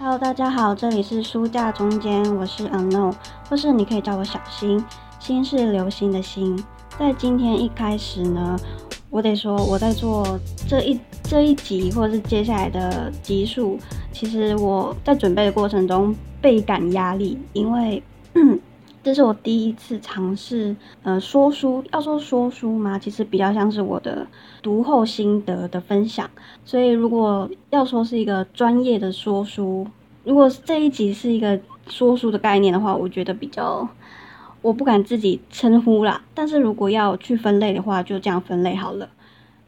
Hello，大家好，这里是书架中间，我是 Unknown，或是你可以叫我小新，新是流星的星。在今天一开始呢，我得说我在做这一这一集，或是接下来的集数，其实我在准备的过程中倍感压力，因为。这是我第一次尝试，呃，说书。要说说书嘛，其实比较像是我的读后心得的分享。所以，如果要说是一个专业的说书，如果这一集是一个说书的概念的话，我觉得比较，我不敢自己称呼啦。但是如果要去分类的话，就这样分类好了。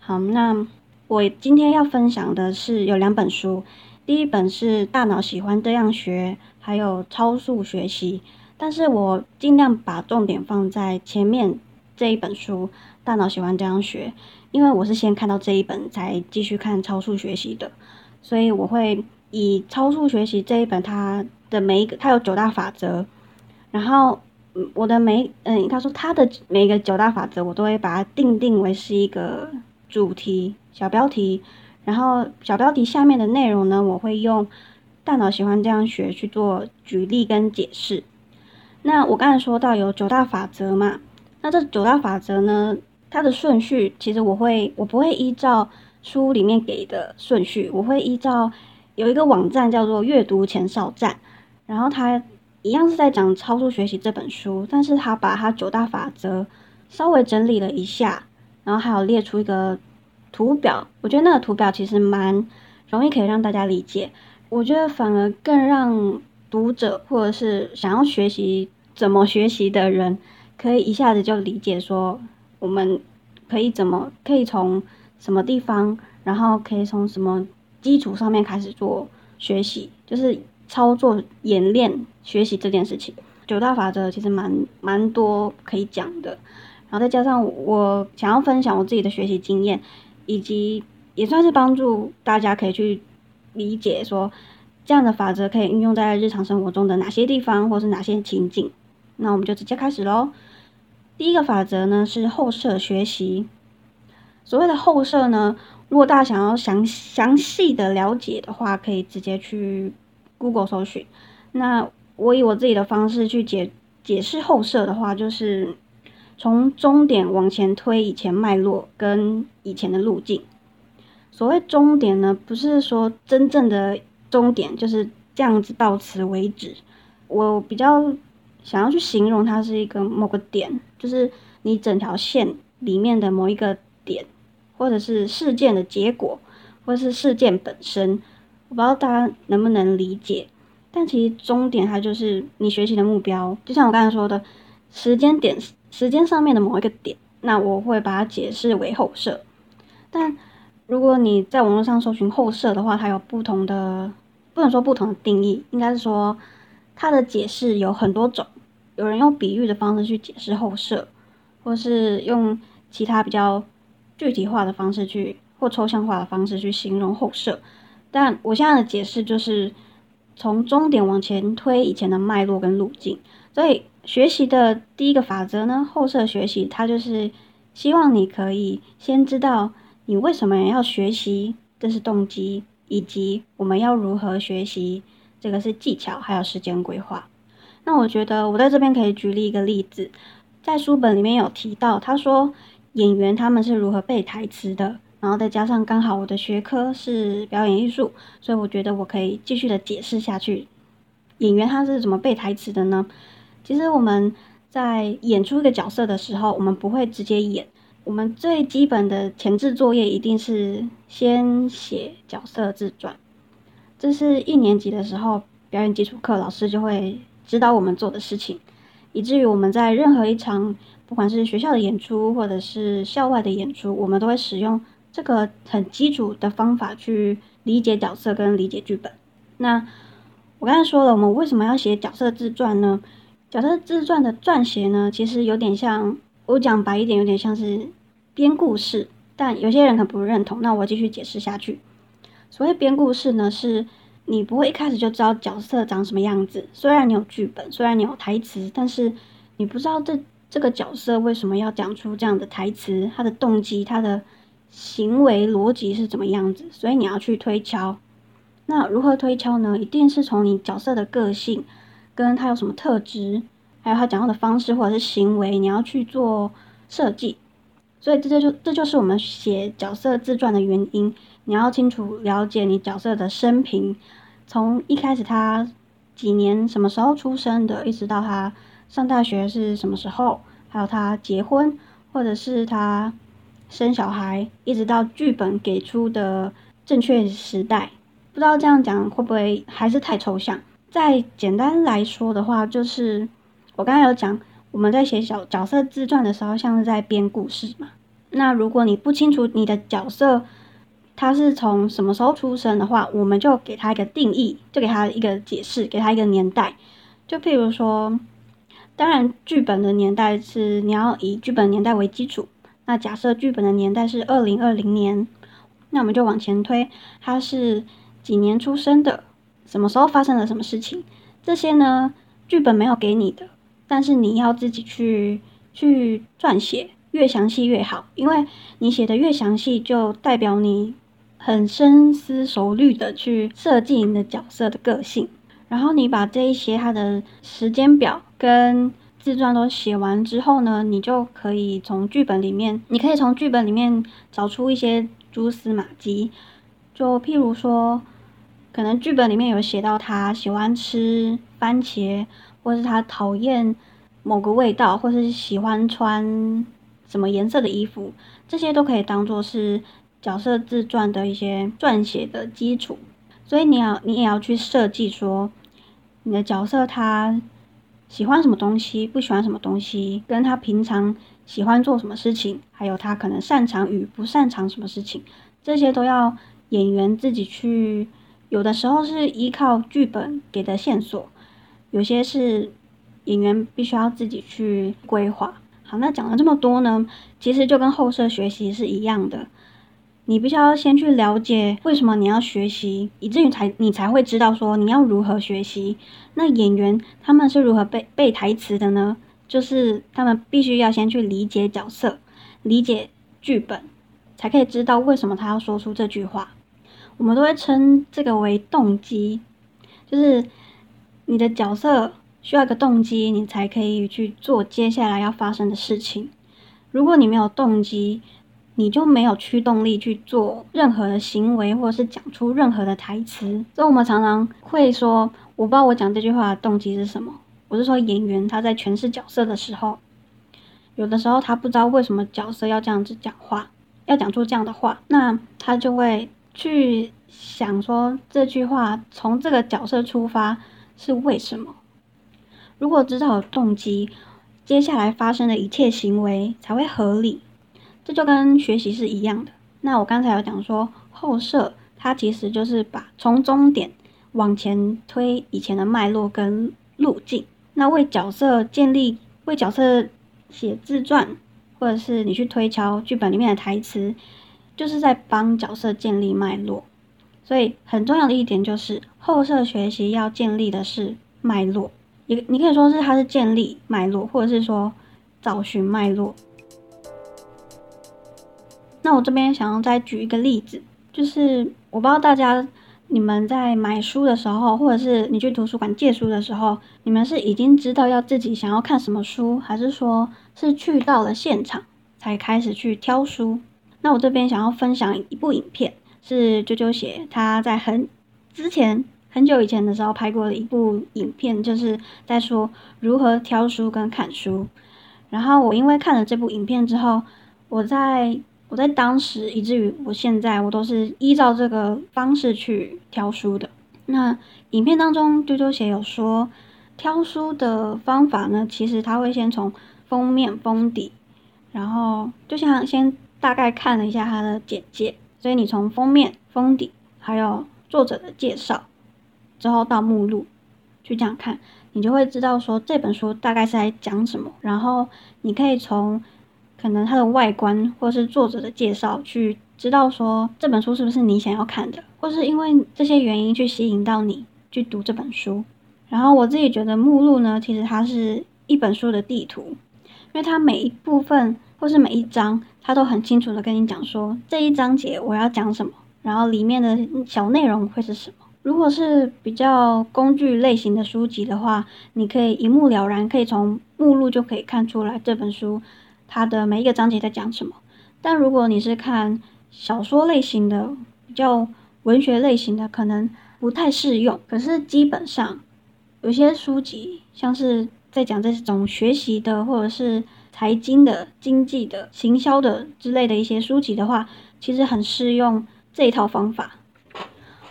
好，那我今天要分享的是有两本书，第一本是《大脑喜欢这样学》，还有《超速学习》。但是我尽量把重点放在前面这一本书，《大脑喜欢这样学》，因为我是先看到这一本才继续看超速学习的，所以我会以超速学习这一本它的每一个，它有九大法则，然后我的每嗯，他说他的每一个九大法则，我都会把它定定为是一个主题小标题，然后小标题下面的内容呢，我会用《大脑喜欢这样学》去做举例跟解释。那我刚才说到有九大法则嘛，那这九大法则呢，它的顺序其实我会我不会依照书里面给的顺序，我会依照有一个网站叫做阅读前哨站，然后它一样是在讲超速学习这本书，但是它把它九大法则稍微整理了一下，然后还有列出一个图表，我觉得那个图表其实蛮容易可以让大家理解，我觉得反而更让。读者或者是想要学习怎么学习的人，可以一下子就理解说，我们可以怎么可以从什么地方，然后可以从什么基础上面开始做学习，就是操作演练学习这件事情。九大法则其实蛮蛮多可以讲的，然后再加上我想要分享我自己的学习经验，以及也算是帮助大家可以去理解说。这样的法则可以运用在日常生活中的哪些地方，或是哪些情景？那我们就直接开始喽。第一个法则呢是后设学习。所谓的后设呢，如果大家想要详详细的了解的话，可以直接去 Google 搜寻。那我以我自己的方式去解解释后设的话，就是从终点往前推以前脉络跟以前的路径。所谓终点呢，不是说真正的。终点就是这样子，到此为止。我比较想要去形容它是一个某个点，就是你整条线里面的某一个点，或者是事件的结果，或者是事件本身。我不知道大家能不能理解，但其实终点它就是你学习的目标。就像我刚才说的，时间点时间上面的某一个点，那我会把它解释为后设。但如果你在网络上搜寻后设的话，它有不同的。不能说不同的定义，应该是说它的解释有很多种。有人用比喻的方式去解释后设，或是用其他比较具体化的方式去，或抽象化的方式去形容后设。但我现在的解释就是从终点往前推以前的脉络跟路径。所以学习的第一个法则呢，后设学习，它就是希望你可以先知道你为什么要学习，这是动机。以及我们要如何学习，这个是技巧，还有时间规划。那我觉得我在这边可以举例一个例子，在书本里面有提到，他说演员他们是如何背台词的，然后再加上刚好我的学科是表演艺术，所以我觉得我可以继续的解释下去。演员他是怎么背台词的呢？其实我们在演出一个角色的时候，我们不会直接演。我们最基本的前置作业一定是先写角色自传，这是一年级的时候表演基础课老师就会指导我们做的事情，以至于我们在任何一场不管是学校的演出或者是校外的演出，我们都会使用这个很基础的方法去理解角色跟理解剧本。那我刚才说了，我们为什么要写角色自传呢？角色自传的撰写呢，其实有点像。我讲白一点，有点像是编故事，但有些人可能不认同。那我继续解释下去。所谓编故事呢，是你不会一开始就知道角色长什么样子。虽然你有剧本，虽然你有台词，但是你不知道这这个角色为什么要讲出这样的台词，他的动机、他的行为逻辑是怎么样子。所以你要去推敲。那如何推敲呢？一定是从你角色的个性，跟他有什么特质，还有他讲话的方式或者是行为，你要去做设计。所以这就就这就是我们写角色自传的原因。你要清楚了解你角色的生平，从一开始他几年什么时候出生的，一直到他上大学是什么时候，还有他结婚或者是他生小孩，一直到剧本给出的正确时代。不知道这样讲会不会还是太抽象？再简单来说的话，就是我刚才有讲。我们在写小角色自传的时候，像是在编故事嘛。那如果你不清楚你的角色他是从什么时候出生的话，我们就给他一个定义，就给他一个解释，给他一个年代。就譬如说，当然剧本的年代是你要以剧本年代为基础。那假设剧本的年代是二零二零年，那我们就往前推，他是几年出生的，什么时候发生了什么事情，这些呢，剧本没有给你的。但是你要自己去去撰写，越详细越好，因为你写的越详细，就代表你很深思熟虑的去设计你的角色的个性。然后你把这一些他的时间表跟自传都写完之后呢，你就可以从剧本里面，你可以从剧本里面找出一些蛛丝马迹。就譬如说，可能剧本里面有写到他喜欢吃番茄。或是他讨厌某个味道，或是喜欢穿什么颜色的衣服，这些都可以当做是角色自传的一些撰写的基础。所以你要，你也要去设计说，你的角色他喜欢什么东西，不喜欢什么东西，跟他平常喜欢做什么事情，还有他可能擅长与不擅长什么事情，这些都要演员自己去。有的时候是依靠剧本给的线索。有些是演员必须要自己去规划。好，那讲了这么多呢，其实就跟后设学习是一样的。你必须要先去了解为什么你要学习，以至于才你才会知道说你要如何学习。那演员他们是如何背背台词的呢？就是他们必须要先去理解角色，理解剧本，才可以知道为什么他要说出这句话。我们都会称这个为动机，就是。你的角色需要一个动机，你才可以去做接下来要发生的事情。如果你没有动机，你就没有驱动力去做任何的行为，或者是讲出任何的台词。所以，我们常常会说：“我不知道我讲这句话的动机是什么。”我是说，演员他在诠释角色的时候，有的时候他不知道为什么角色要这样子讲话，要讲出这样的话，那他就会去想说这句话从这个角色出发。是为什么？如果知道有动机，接下来发生的一切行为才会合理。这就跟学习是一样的。那我刚才有讲说，后设它其实就是把从终点往前推以前的脉络跟路径。那为角色建立、为角色写自传，或者是你去推敲剧本里面的台词，就是在帮角色建立脉络。所以很重要的一点就是后设学习要建立的是脉络，也你可以说是它是建立脉络，或者是说找寻脉络。那我这边想要再举一个例子，就是我不知道大家你们在买书的时候，或者是你去图书馆借书的时候，你们是已经知道要自己想要看什么书，还是说是去到了现场才开始去挑书？那我这边想要分享一部影片。是啾啾写他在很之前很久以前的时候拍过的一部影片，就是在说如何挑书跟看书。然后我因为看了这部影片之后，我在我在当时以至于我现在我都是依照这个方式去挑书的。那影片当中啾啾写有说挑书的方法呢，其实他会先从封面封底，然后就像先大概看了一下他的简介。所以你从封面、封底，还有作者的介绍，之后到目录，去这样看，你就会知道说这本书大概是在讲什么。然后你可以从可能它的外观，或是作者的介绍，去知道说这本书是不是你想要看的，或是因为这些原因去吸引到你去读这本书。然后我自己觉得目录呢，其实它是一本书的地图，因为它每一部分。或是每一章，他都很清楚的跟你讲说这一章节我要讲什么，然后里面的小内容会是什么。如果是比较工具类型的书籍的话，你可以一目了然，可以从目录就可以看出来这本书它的每一个章节在讲什么。但如果你是看小说类型的，比较文学类型的，可能不太适用。可是基本上，有些书籍像是在讲这种学习的，或者是财经的、经济的、行销的之类的一些书籍的话，其实很适用这一套方法。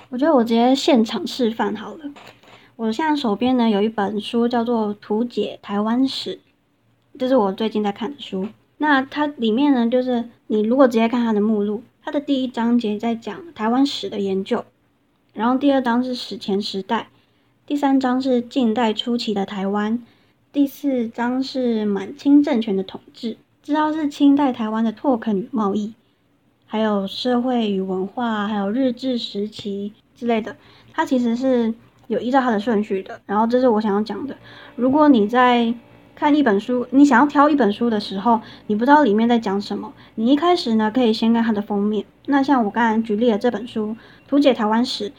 我觉得我直接现场示范好了。我现在手边呢有一本书叫做《图解台湾史》，这是我最近在看的书。那它里面呢，就是你如果直接看它的目录，它的第一章节在讲台湾史的研究，然后第二章是史前时代，第三章是近代初期的台湾，第四章是满清政权的统治，知道是清代台湾的拓垦与贸易。还有社会与文化，还有日治时期之类的，它其实是有依照它的顺序的。然后这是我想要讲的。如果你在看一本书，你想要挑一本书的时候，你不知道里面在讲什么，你一开始呢可以先看它的封面。那像我刚才举例的这本书《图解台湾史》，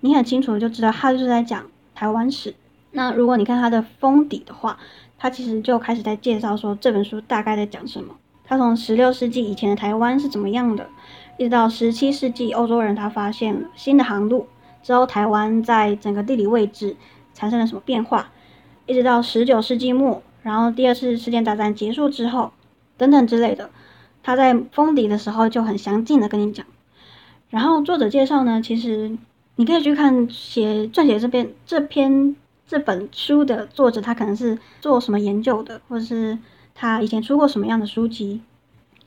你很清楚就知道它就是在讲台湾史。那如果你看它的封底的话，它其实就开始在介绍说这本书大概在讲什么。他从十六世纪以前的台湾是怎么样的，一直到十七世纪，欧洲人他发现了新的航路之后，台湾在整个地理位置产生了什么变化，一直到十九世纪末，然后第二次世界大战结束之后，等等之类的，他在封底的时候就很详尽的跟你讲。然后作者介绍呢，其实你可以去看写撰写这篇这篇这本书的作者，他可能是做什么研究的，或者是。他以前出过什么样的书籍？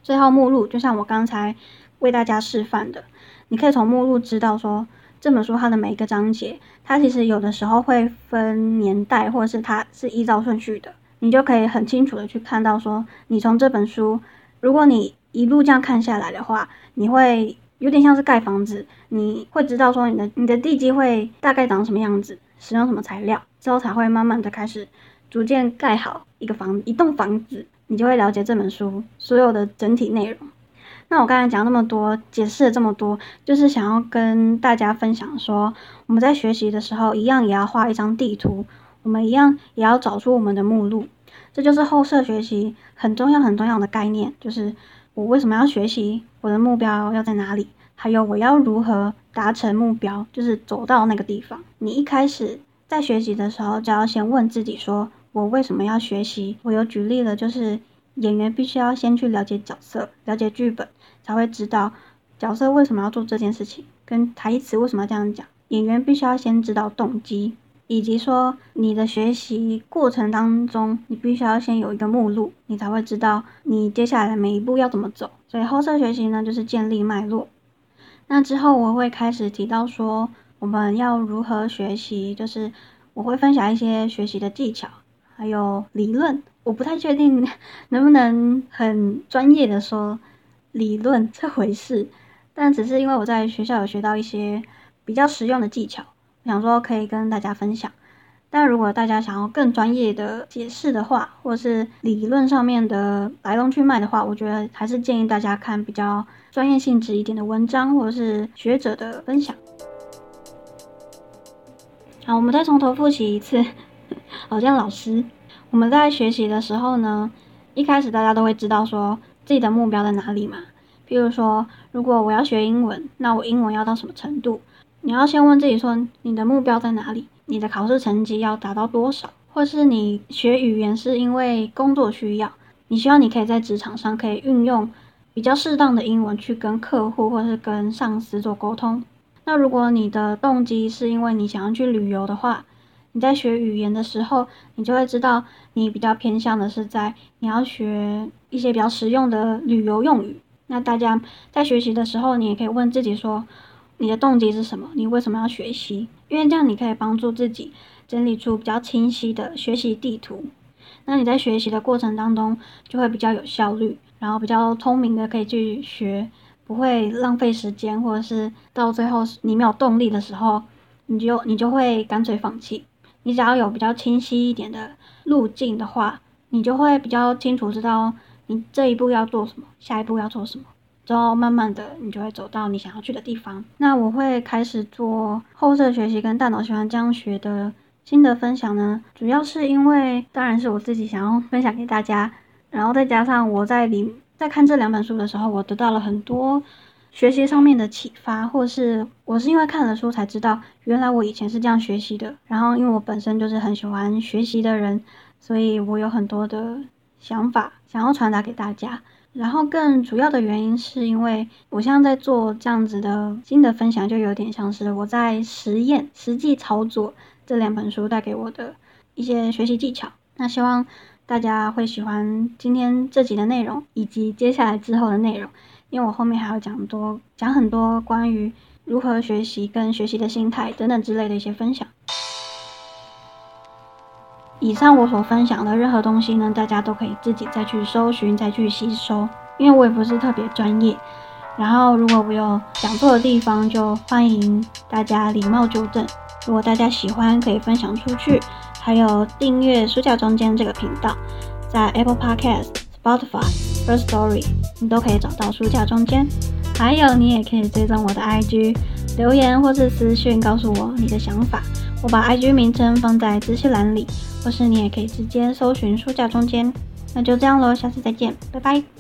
最后目录就像我刚才为大家示范的，你可以从目录知道说这本书它的每一个章节，它其实有的时候会分年代，或者是它是依照顺序的，你就可以很清楚的去看到说，你从这本书，如果你一路这样看下来的话，你会有点像是盖房子，你会知道说你的你的地基会大概长什么样子，使用什么材料，之后才会慢慢的开始。逐渐盖好一个房一栋房子，你就会了解这本书所有的整体内容。那我刚才讲那么多，解释了这么多，就是想要跟大家分享说，我们在学习的时候，一样也要画一张地图，我们一样也要找出我们的目录。这就是后设学习很重要很重要的概念，就是我为什么要学习，我的目标要在哪里，还有我要如何达成目标，就是走到那个地方。你一开始在学习的时候，就要先问自己说。我为什么要学习？我有举例了，就是演员必须要先去了解角色，了解剧本，才会知道角色为什么要做这件事情，跟台词为什么要这样讲。演员必须要先知道动机，以及说你的学习过程当中，你必须要先有一个目录，你才会知道你接下来的每一步要怎么走。所以后设学习呢，就是建立脉络。那之后我会开始提到说，我们要如何学习，就是我会分享一些学习的技巧。还有理论，我不太确定能不能很专业的说理论这回事，但只是因为我在学校有学到一些比较实用的技巧，想说可以跟大家分享。但如果大家想要更专业的解释的话，或是理论上面的来龙去脉的话，我觉得还是建议大家看比较专业性质一点的文章，或者是学者的分享。好，我们再从头复习一次。好像老师，我们在学习的时候呢，一开始大家都会知道说自己的目标在哪里嘛。比如说，如果我要学英文，那我英文要到什么程度？你要先问自己说，你的目标在哪里？你的考试成绩要达到多少？或是你学语言是因为工作需要，你希望你可以在职场上可以运用比较适当的英文去跟客户或是跟上司做沟通。那如果你的动机是因为你想要去旅游的话，你在学语言的时候，你就会知道你比较偏向的是在你要学一些比较实用的旅游用语。那大家在学习的时候，你也可以问自己说，你的动机是什么？你为什么要学习？因为这样你可以帮助自己整理出比较清晰的学习地图。那你在学习的过程当中就会比较有效率，然后比较聪明的可以去学，不会浪费时间，或者是到最后你没有动力的时候，你就你就会干脆放弃。你只要有比较清晰一点的路径的话，你就会比较清楚知道你这一步要做什么，下一步要做什么，之后慢慢的你就会走到你想要去的地方。那我会开始做后设学习跟大脑喜欢这样学的心得分享呢，主要是因为当然是我自己想要分享给大家，然后再加上我在里在看这两本书的时候，我得到了很多。学习上面的启发，或是我是因为看了书才知道，原来我以前是这样学习的。然后因为我本身就是很喜欢学习的人，所以我有很多的想法想要传达给大家。然后更主要的原因是因为我现在在做这样子的新的分享，就有点像是我在实验、实际操作这两本书带给我的一些学习技巧。那希望大家会喜欢今天这集的内容，以及接下来之后的内容。因为我后面还要讲多讲很多关于如何学习跟学习的心态等等之类的一些分享。以上我所分享的任何东西呢，大家都可以自己再去搜寻、再去吸收。因为我也不是特别专业，然后如果我有讲错的地方，就欢迎大家礼貌纠正。如果大家喜欢，可以分享出去，还有订阅书架中间这个频道，在 Apple Podcast。Spotify、First Story，你都可以找到书架中间。还有，你也可以追踪我的 IG，留言或是私信告诉我你的想法。我把 IG 名称放在资讯栏里，或是你也可以直接搜寻书架中间。那就这样喽，下次再见，拜拜。